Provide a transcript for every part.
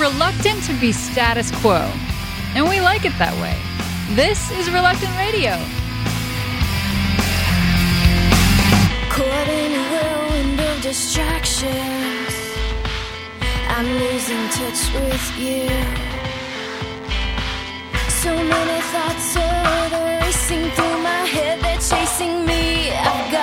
reluctant to be status quo. And we like it that way. This is Reluctant Radio. Caught in a whirlwind of distractions, I'm losing touch with you. So many thoughts are racing through my head, they're chasing me. I've got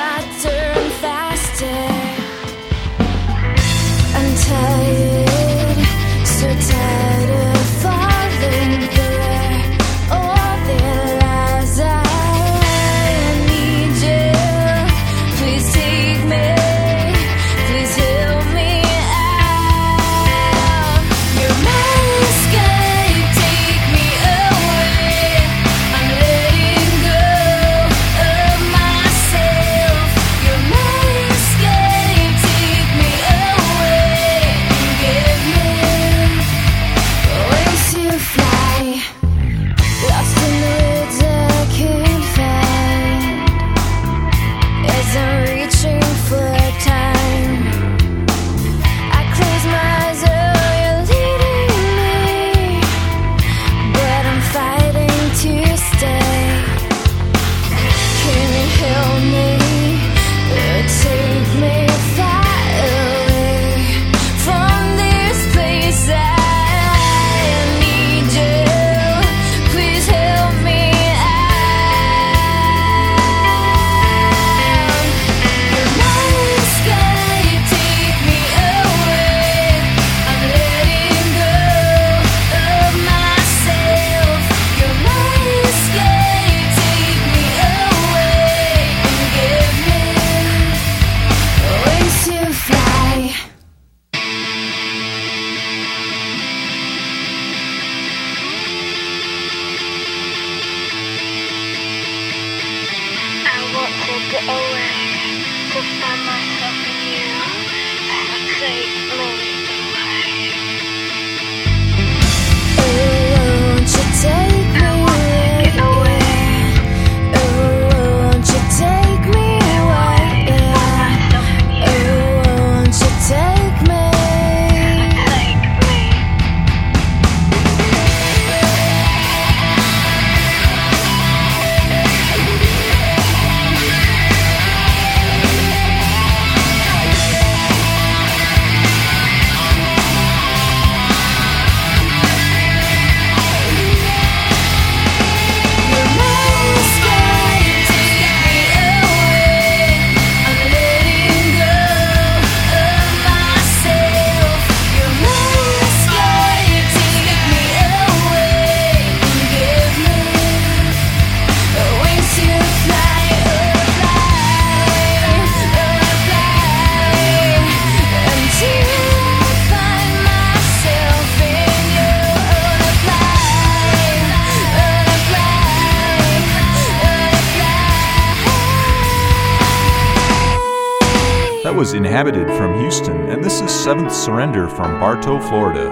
Abedid from Houston, and this is Seventh Surrender from Bartow, Florida.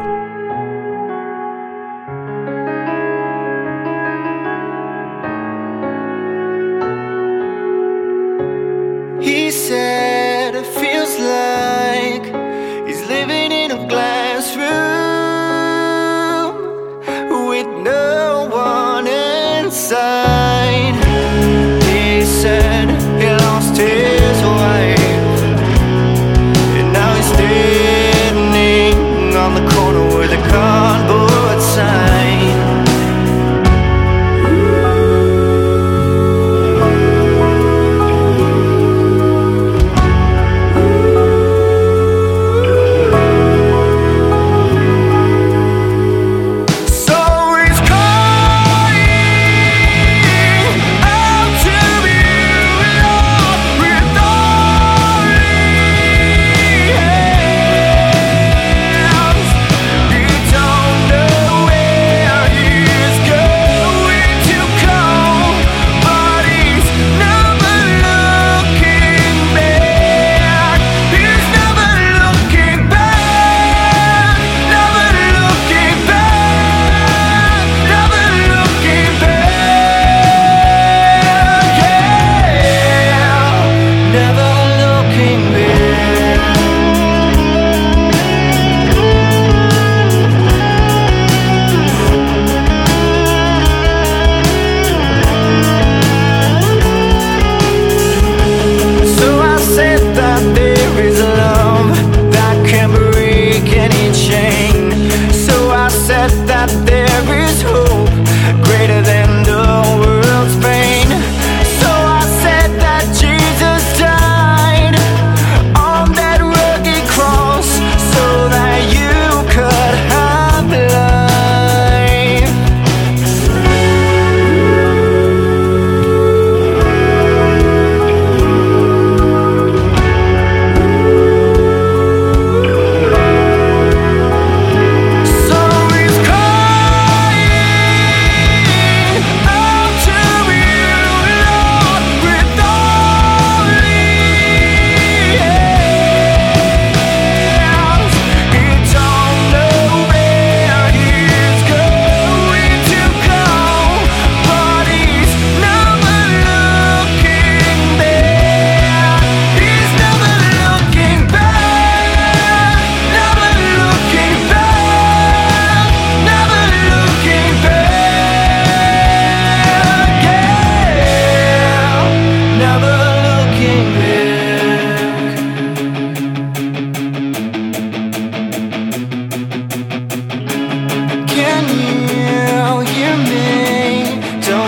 He said, It feels like he's living in a glass room with no one inside.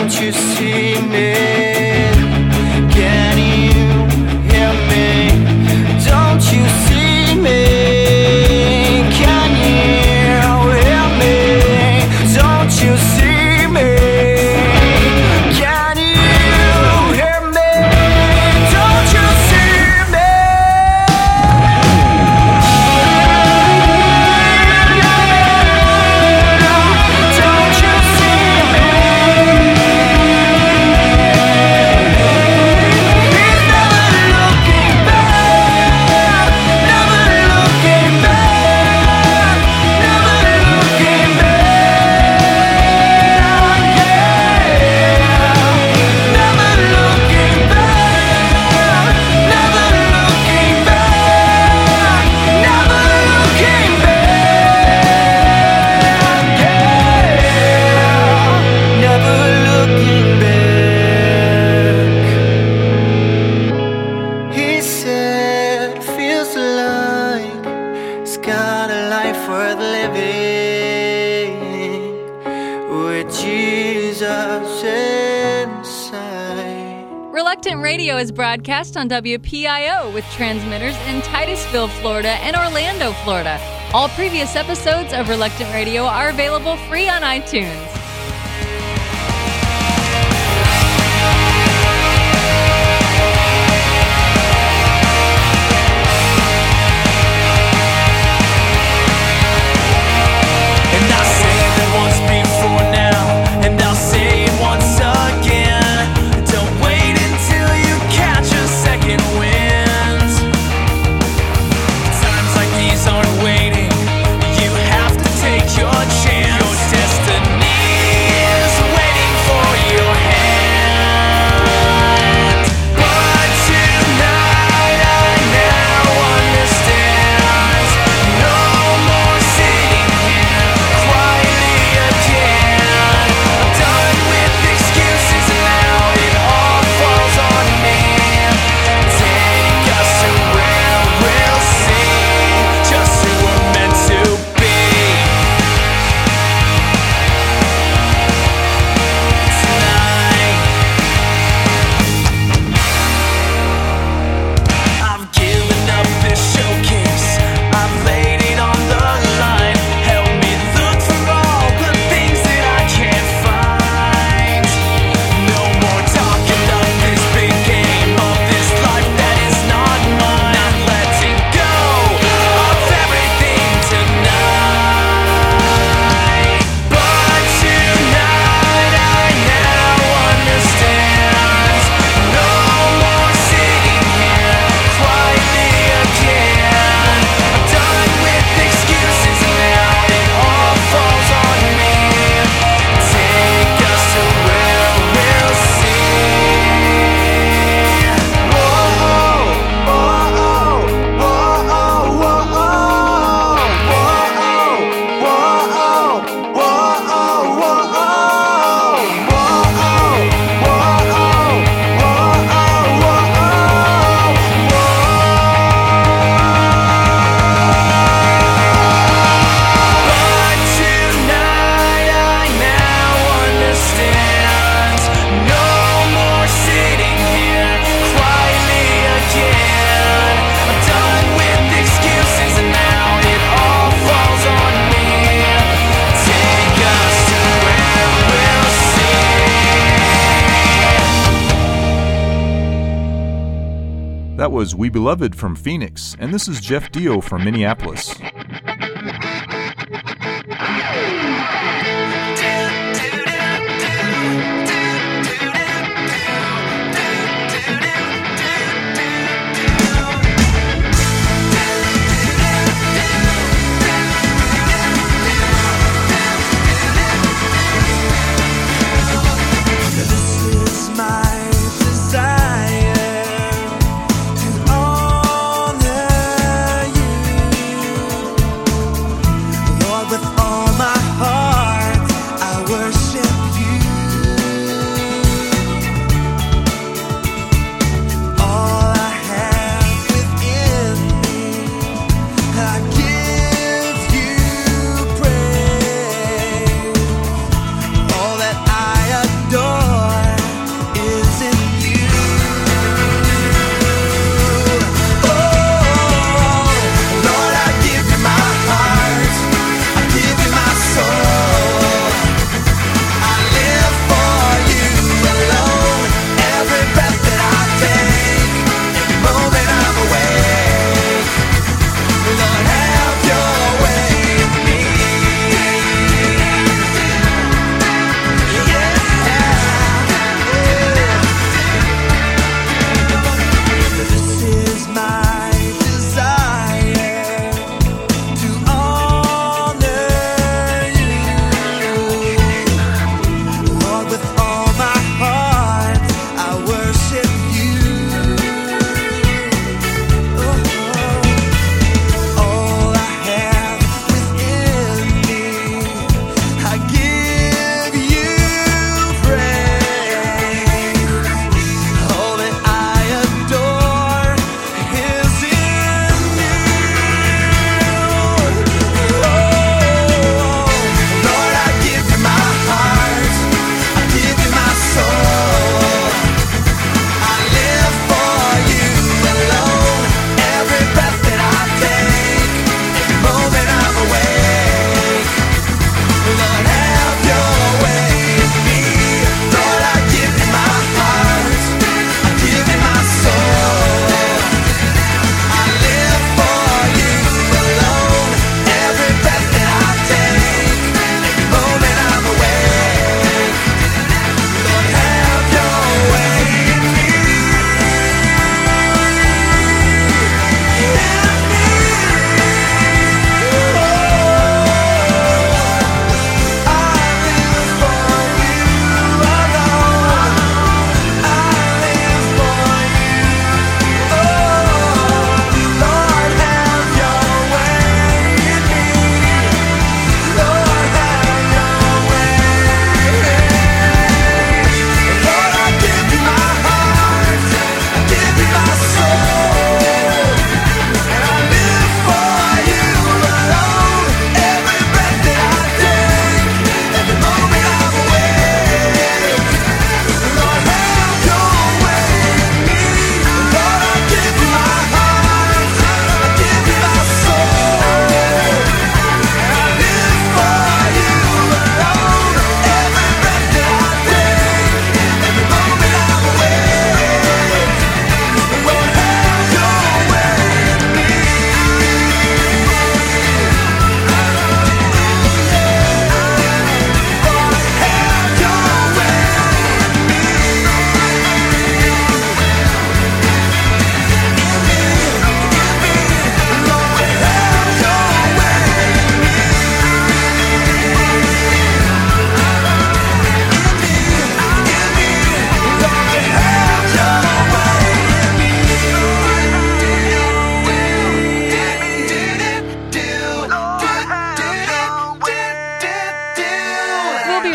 don't you see me? is broadcast on WPIO with transmitters in Titusville, Florida and Orlando, Florida. All previous episodes of Reluctant Radio are available free on iTunes. was We Beloved from Phoenix, and this is Jeff Dio from Minneapolis.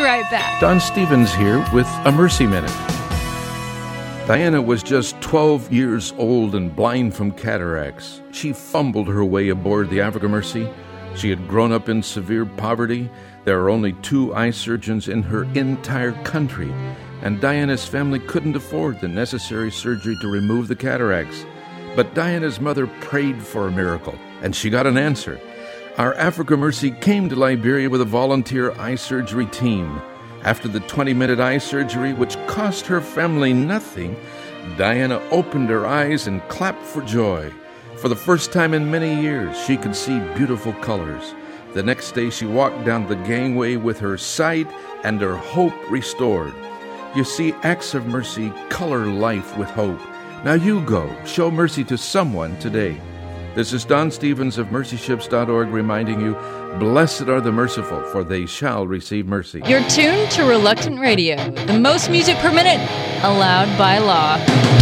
right back. Don Stephens here with a Mercy Minute. Diana was just 12 years old and blind from cataracts. She fumbled her way aboard the Africa Mercy. She had grown up in severe poverty. There are only two eye surgeons in her entire country, and Diana's family couldn't afford the necessary surgery to remove the cataracts. But Diana's mother prayed for a miracle, and she got an answer. Our Africa Mercy came to Liberia with a volunteer eye surgery team. After the 20 minute eye surgery, which cost her family nothing, Diana opened her eyes and clapped for joy. For the first time in many years, she could see beautiful colors. The next day, she walked down the gangway with her sight and her hope restored. You see, acts of mercy color life with hope. Now you go, show mercy to someone today. This is Don Stephens of mercyships.org reminding you Blessed are the merciful, for they shall receive mercy. You're tuned to Reluctant Radio, the most music per minute allowed by law.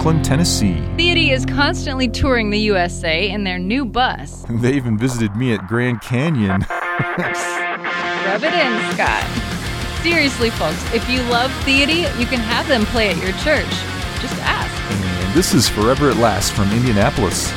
Franklin, Tennessee. Theody is constantly touring the USA in their new bus. They even visited me at Grand Canyon. Rub it in, Scott. Seriously, folks, if you love Theody, you can have them play at your church. Just ask. and this is Forever at Last from Indianapolis.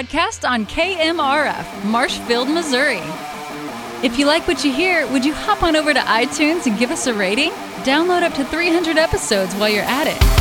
broadcast on KMRF, Marshfield, Missouri. If you like what you hear, would you hop on over to iTunes and give us a rating? Download up to 300 episodes while you're at it.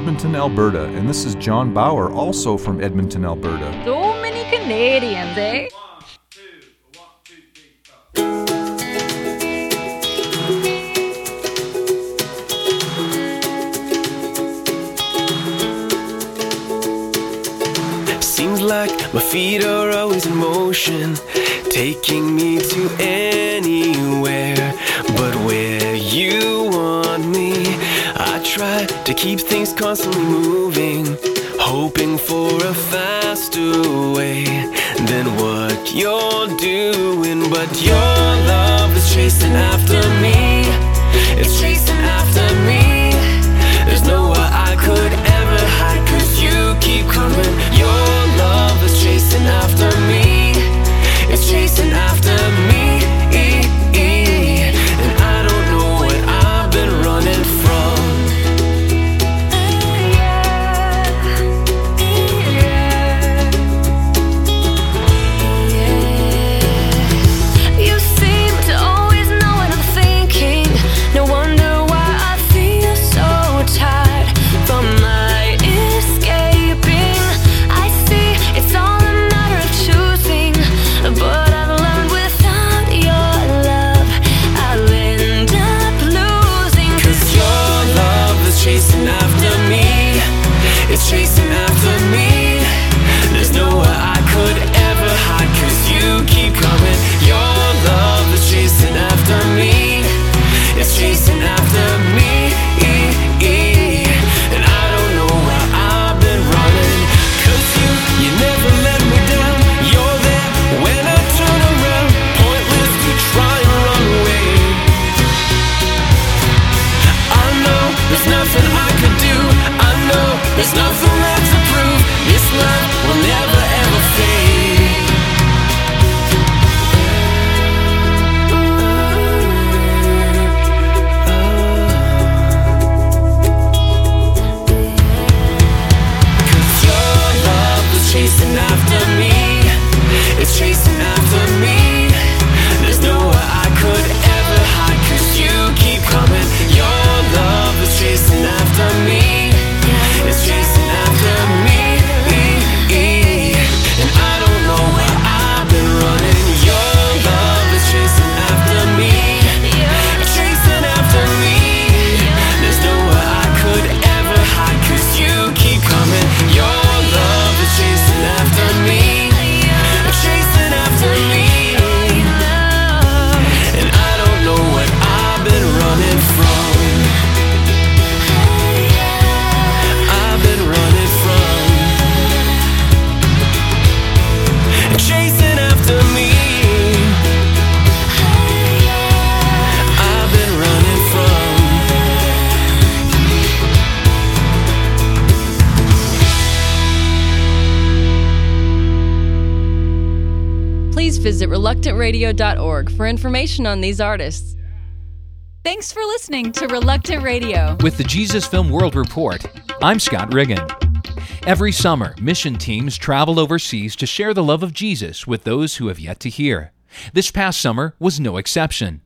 Edmonton, Alberta, and this is John Bauer, also from Edmonton, Alberta. So many Canadians, eh? Seems like my feet are always in motion, taking me to anywhere but where you want me. I try to keep constantly moving, hoping for a faster way than what you're doing. But your love is chasing after me. reluctantradio.org for information on these artists. Thanks for listening to Reluctant Radio. With the Jesus Film World Report, I'm Scott Riggin. Every summer, mission teams travel overseas to share the love of Jesus with those who have yet to hear. This past summer was no exception.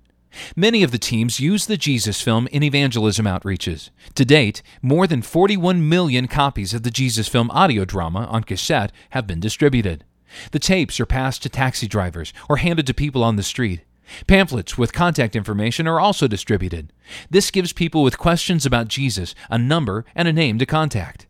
Many of the teams use the Jesus film in evangelism outreaches. To date, more than 41 million copies of the Jesus film audio drama on cassette have been distributed. The tapes are passed to taxi drivers or handed to people on the street. Pamphlets with contact information are also distributed. This gives people with questions about Jesus a number and a name to contact.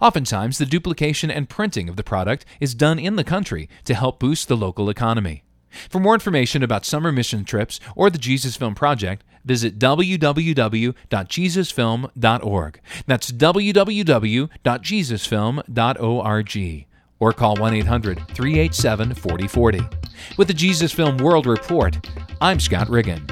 Oftentimes, the duplication and printing of the product is done in the country to help boost the local economy. For more information about summer mission trips or the Jesus Film Project, visit www.jesusfilm.org. That's www.jesusfilm.org or call 1 800 387 4040. With the Jesus Film World Report, I'm Scott Riggin.